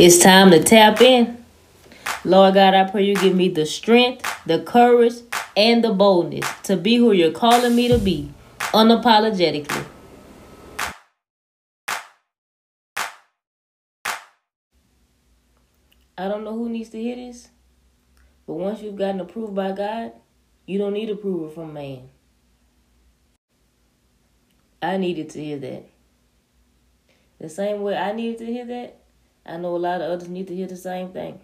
It's time to tap in. Lord God, I pray you give me the strength, the courage, and the boldness to be who you're calling me to be unapologetically. I don't know who needs to hear this, but once you've gotten approved by God, you don't need approval from man. I needed to hear that. The same way I needed to hear that, I know a lot of others need to hear the same thing.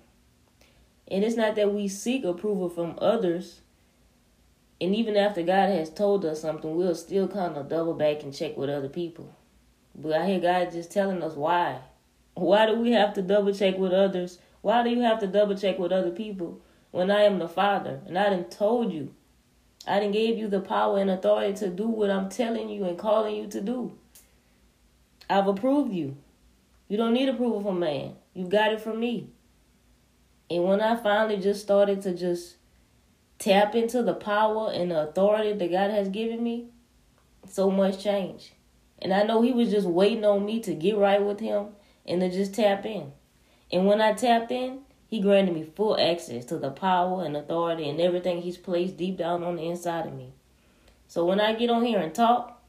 And it's not that we seek approval from others. And even after God has told us something, we'll still kind of double back and check with other people. But I hear God just telling us why. Why do we have to double check with others? Why do you have to double check with other people when I am the Father and I done told you? I done gave you the power and authority to do what I'm telling you and calling you to do. I've approved you. You don't need approval from man. You got it from me. And when I finally just started to just tap into the power and the authority that God has given me, so much change. And I know He was just waiting on me to get right with Him and to just tap in. And when I tapped in, He granted me full access to the power and authority and everything He's placed deep down on the inside of me. So when I get on here and talk,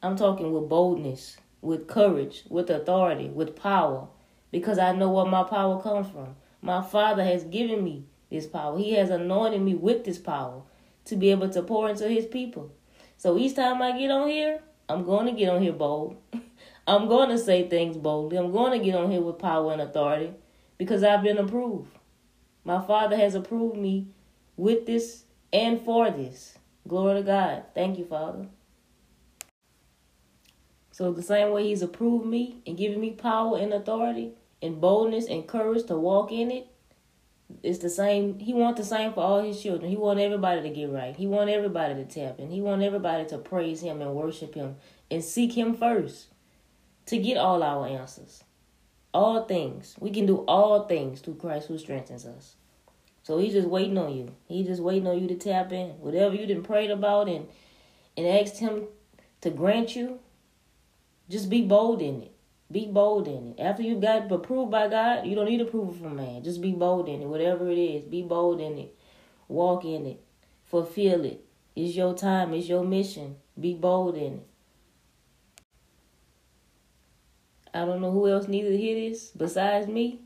I'm talking with boldness with courage, with authority, with power, because I know where my power comes from. My Father has given me this power. He has anointed me with this power to be able to pour into His people. So each time I get on here, I'm going to get on here bold. I'm going to say things boldly. I'm going to get on here with power and authority because I've been approved. My Father has approved me with this and for this. Glory to God. Thank you, Father. So the same way he's approved me and given me power and authority and boldness and courage to walk in it, it's the same. He wants the same for all his children. He wants everybody to get right. He wants everybody to tap in. He wants everybody to praise him and worship him and seek him first to get all our answers. All things. We can do all things through Christ who strengthens us. So he's just waiting on you. He's just waiting on you to tap in. Whatever you didn't prayed about and and asked him to grant you, just be bold in it. Be bold in it. After you've got approved by God, you don't need approval from man. Just be bold in it. Whatever it is, be bold in it. Walk in it. Fulfill it. It's your time. It's your mission. Be bold in it. I don't know who else needs to hear this besides me,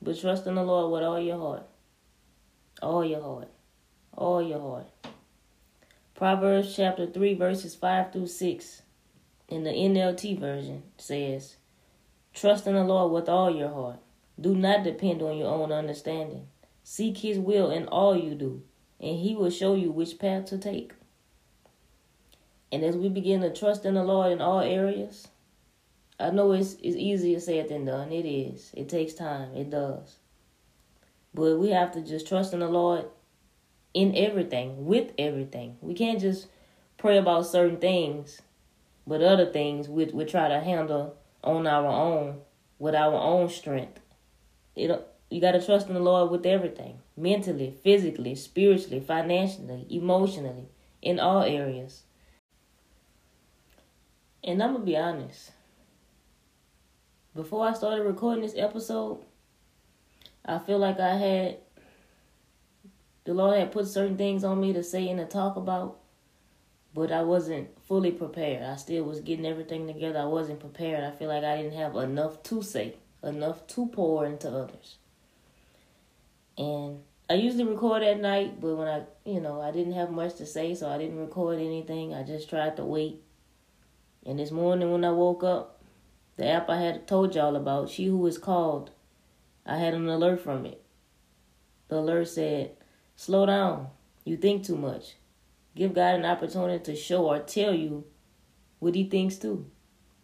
but trust in the Lord with all your heart. All your heart. All your heart. Proverbs chapter 3, verses 5 through 6 in the NLT version says, Trust in the Lord with all your heart. Do not depend on your own understanding. Seek his will in all you do, and he will show you which path to take. And as we begin to trust in the Lord in all areas, I know it's, it's easier said than done. It is. It takes time. It does. But we have to just trust in the Lord in everything, with everything. We can't just pray about certain things but other things we we try to handle on our own with our own strength. You you got to trust in the Lord with everything mentally, physically, spiritually, financially, emotionally, in all areas. And I'm going to be honest. Before I started recording this episode, I feel like I had, the Lord had put certain things on me to say and to talk about but I wasn't fully prepared. I still was getting everything together. I wasn't prepared. I feel like I didn't have enough to say, enough to pour into others. And I usually record at night, but when I, you know, I didn't have much to say, so I didn't record anything. I just tried to wait. And this morning when I woke up, the app I had told y'all about, She Who Is Called, I had an alert from it. The alert said, Slow down. You think too much. Give God an opportunity to show or tell you what he thinks too.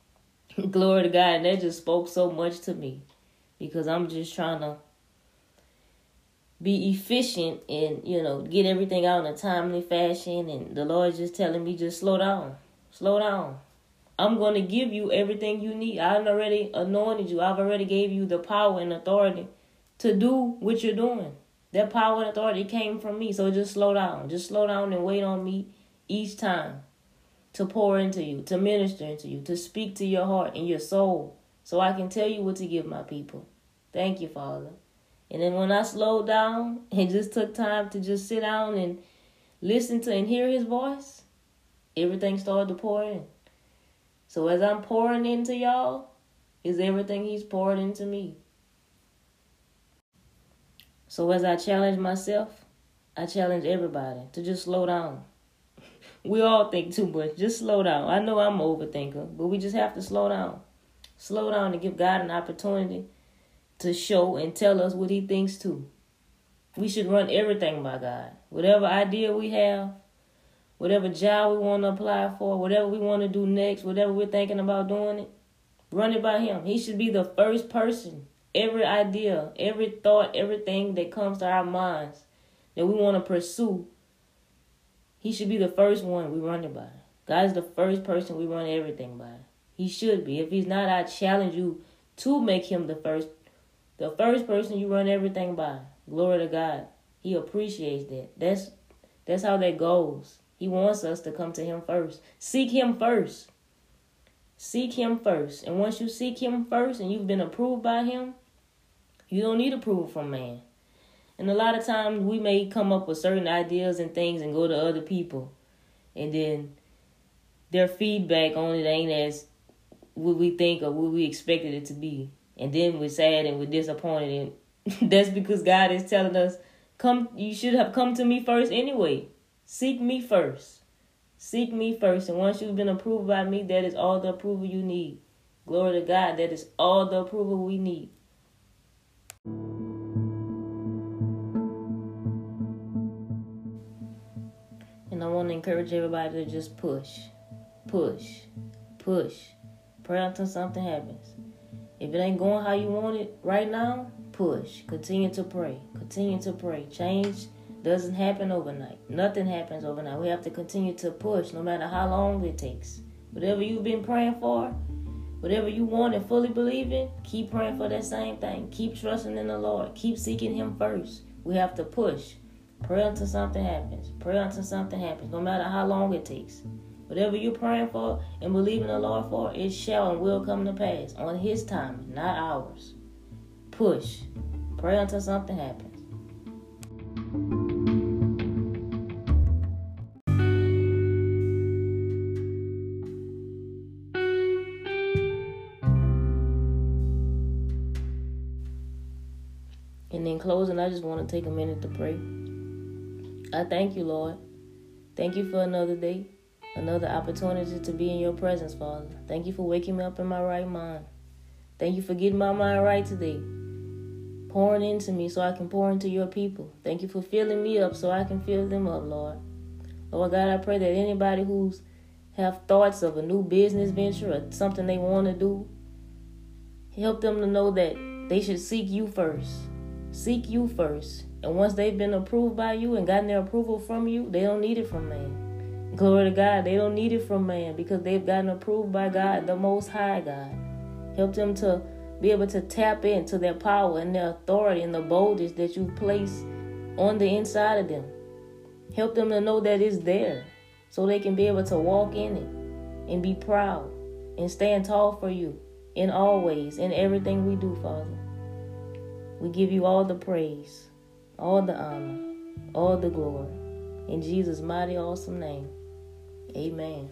Glory to God. And that just spoke so much to me because I'm just trying to be efficient and, you know, get everything out in a timely fashion. And the Lord just telling me, just slow down. Slow down. I'm going to give you everything you need. I've already anointed you. I've already gave you the power and authority to do what you're doing. That power and authority came from me. So just slow down. Just slow down and wait on me each time to pour into you, to minister into you, to speak to your heart and your soul so I can tell you what to give my people. Thank you, Father. And then when I slowed down and just took time to just sit down and listen to and hear his voice, everything started to pour in. So as I'm pouring into y'all, is everything he's poured into me. So as I challenge myself, I challenge everybody to just slow down. we all think too much. Just slow down. I know I'm an overthinker, but we just have to slow down. Slow down to give God an opportunity to show and tell us what he thinks too. We should run everything by God. Whatever idea we have, whatever job we want to apply for, whatever we want to do next, whatever we're thinking about doing it, run it by him. He should be the first person. Every idea, every thought, everything that comes to our minds that we want to pursue, he should be the first one we run it by. God is the first person we run everything by. He should be. If he's not, I challenge you to make him the first the first person you run everything by. Glory to God. He appreciates that. That's that's how that goes. He wants us to come to him first. Seek him first. Seek him first. And once you seek him first and you've been approved by him, you don't need approval from man. And a lot of times we may come up with certain ideas and things and go to other people. And then their feedback on it ain't as what we think or what we expected it to be. And then we're sad and we're disappointed. And that's because God is telling us come you should have come to me first anyway. Seek me first. Seek me first. And once you've been approved by me that is all the approval you need. Glory to God. That is all the approval we need and I want to encourage everybody to just push push push pray until something happens if it ain't going how you want it right now, push. Continue to pray. Continue to pray. Change doesn't happen overnight. Nothing happens overnight. We have to continue to push no matter how long it takes. Whatever you've been praying for, whatever you want and fully believe in, keep praying for that same thing. Keep trusting in the Lord. Keep seeking Him first. We have to push. Pray until something happens. Pray until something happens, no matter how long it takes. Whatever you're praying for and believing the Lord for, it shall and will come to pass on His time, not ours. Push. Pray until something happens. And in closing, I just want to take a minute to pray. I thank you, Lord. Thank you for another day another opportunity to be in your presence, Father. Thank you for waking me up in my right mind. Thank you for getting my mind right today. Pouring into me so I can pour into your people. Thank you for filling me up so I can fill them up, Lord. Lord God, I pray that anybody who's have thoughts of a new business venture or something they want to do, help them to know that they should seek you first. Seek you first. And once they've been approved by you and gotten their approval from you, they don't need it from man. Glory to God. They don't need it from man because they've gotten approved by God, the Most High God. Help them to be able to tap into their power and their authority and the boldness that you place on the inside of them. Help them to know that it's there so they can be able to walk in it and be proud and stand tall for you in all ways, in everything we do, Father. We give you all the praise, all the honor, all the glory. In Jesus' mighty, awesome name. Amen.